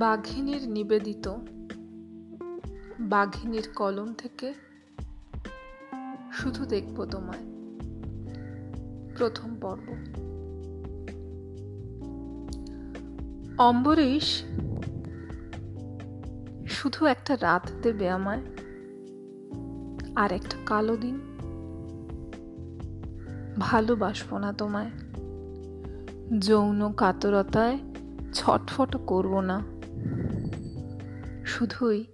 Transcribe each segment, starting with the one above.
বাঘিনীর নিবেদিত। বাঘিনীর কলম থেকে শুধু দেখব তোমায়। প্রথম পর্ব। অম্বরীশ শুধু একটা রাত দেবে আমায়, আর একটা কালো দিন। ভালোবাসবো না তোমায়। যৌন কাতরতায় ছটফট করব না। শুধুই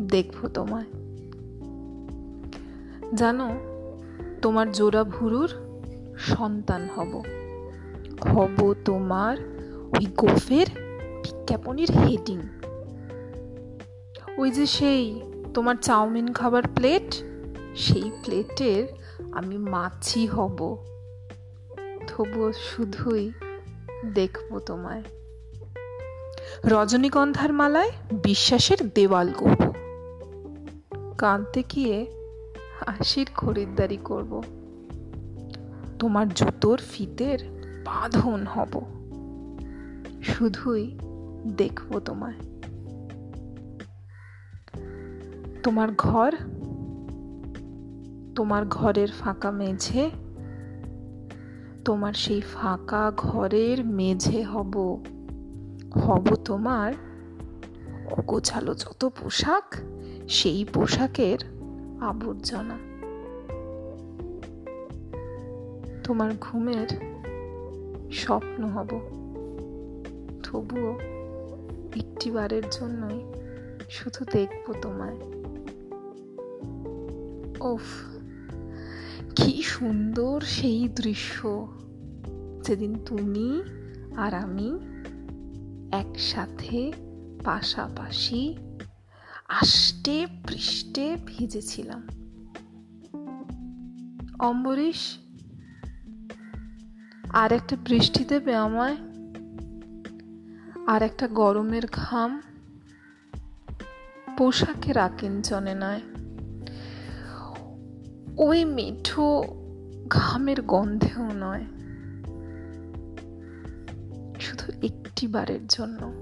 দেখব তোমায়। জানো, তোমার জোড়া ভুরুর সন্তান হব। হব তোমার ওই গোফের বিজ্ঞাপনের হেডিং ওই যে সেই তোমার চাউমিন খাবার প্লেট সেই প্লেটের আমি মাছি হব। তবুও শুধুই দেখব তোমায়। রজনীগন্ধার মালায় বিশ্বাসের দেওয়াল করব কাঁদতে গিয়ে হাসির খরিদ্দারি করব। তোমার জুতোর ফিতের বাঁধন হব। শুধুই দেখব তোমায়। তোমার ঘর, তোমার ঘরের ফাঁকা মেঝে, তোমার সেই ফাঁকা ঘরের মেঝে হব। হব তোমার। অগোছালো যত পোশাক, সেই পোশাকের আবর্জনা। তোমার ঘুমের স্বপ্ন হব। তবুও একটি বারের জন্যই শুধু দেখব তোমায়। ওফ, কি সুন্দর সেই দৃশ্য। যেদিন তুমি আর আমি একসাথে পাশাপাশি আষ্টে পৃষ্ঠে ভিজেছিলাম। অম্বরীশ আর একটা বৃষ্টি দেবে আমায় আর একটা গরমের ঘাম, পোশাকের আকিঞ্চনে নয়। ওই মিঠো ঘামের গন্ধেও নয়। একটি বারের জন্য।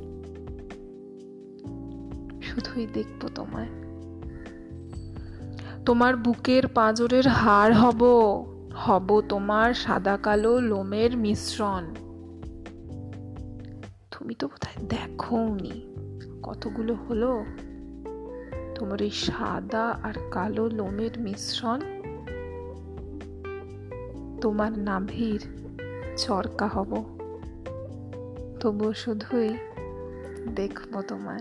শুধুই দেখব তোমায়। তোমার বুকের পাঁজরের হাড় হব হব তোমার সাদা কালো লোমের মিশ্রণ। তুমি তো বোধহয় দেখোনি কতগুলো হলো। তোমার এই সাদা আর কালো লোমের মিশ্রণ। তোমার নাভির চরকা হব। তবুও শুধুই দেখব তোমায়।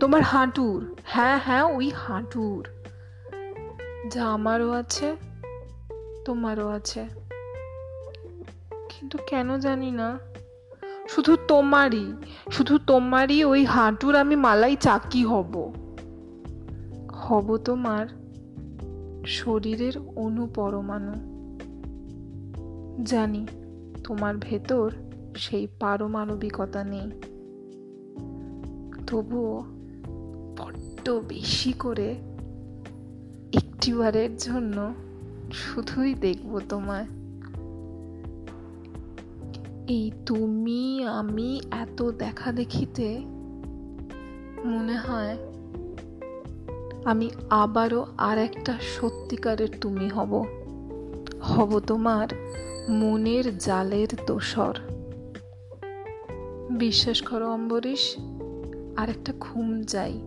তোমার হাঁটুর হ্যাঁ হ্যাঁ ওই হাঁটুর। যা আমারও আছে, তোমারও আছে। কিন্তু কেন জানি না, শুধু তোমারই শুধু তোমারই ওই হাঁটুর আমি মালাই চাকি হব। হব তোমার শরীরের অনুপরমাণু। জানি তোমার ভেতর সেই পারমাণবিকতা নেই। তবুও বড্ড বেশি করে একটিবারের জন্য শুধুই দেখব তোমায়। এই তুমি, আমি এত দেখা দেখিতে মনে হয় আমি আবারও আর একটা সত্যিকারের তুমি হব। হব তোমার মনের জালের দোসর। বিশ্বাস করো অম্বরীশ আর একটা ঘুম চাই।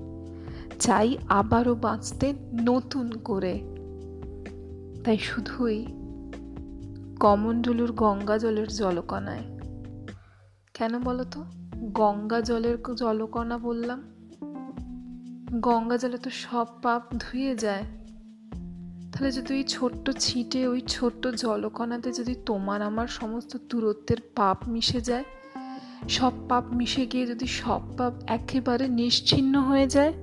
চাই আবারও বাঁচতে নতুন করে। তাই শুধুই কমণ্ডলুর গঙ্গা জলের জলকণায়। কেন বলো তো? গঙ্গা জলের জলকণা বললাম। গঙ্গা জলে তো সব পাপ ধুয়ে যায়। তাহলে যদি ওই ছোট্ট ছিটে, ওই ছোট্ট জলকণাতে যদি তোমার আমার সমস্ত দূরত্বের পাপ মিশে যায়, সব পাপ মিশে গিয়ে যদি সব পাপ একেবারে নিশ্চিন্ন হয়ে যায়,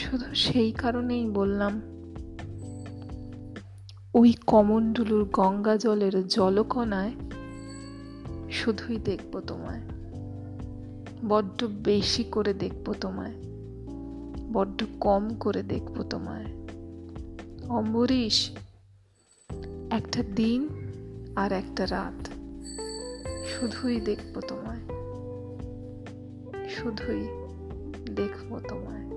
শুধু সেই কারণেই বললাম, ওই কমণ্ডলুর গঙ্গা জলের জলকণায় শুধুই দেখব তোমায়, বড্ড বেশি করে দেখব তোমায়। বড্ড কম করে দেখব তোমায়। অম্বরীশ, একটা দিন আর একটা রাত। শুধুই দেখব তোমায়। শুধুই দেখব তোমায়।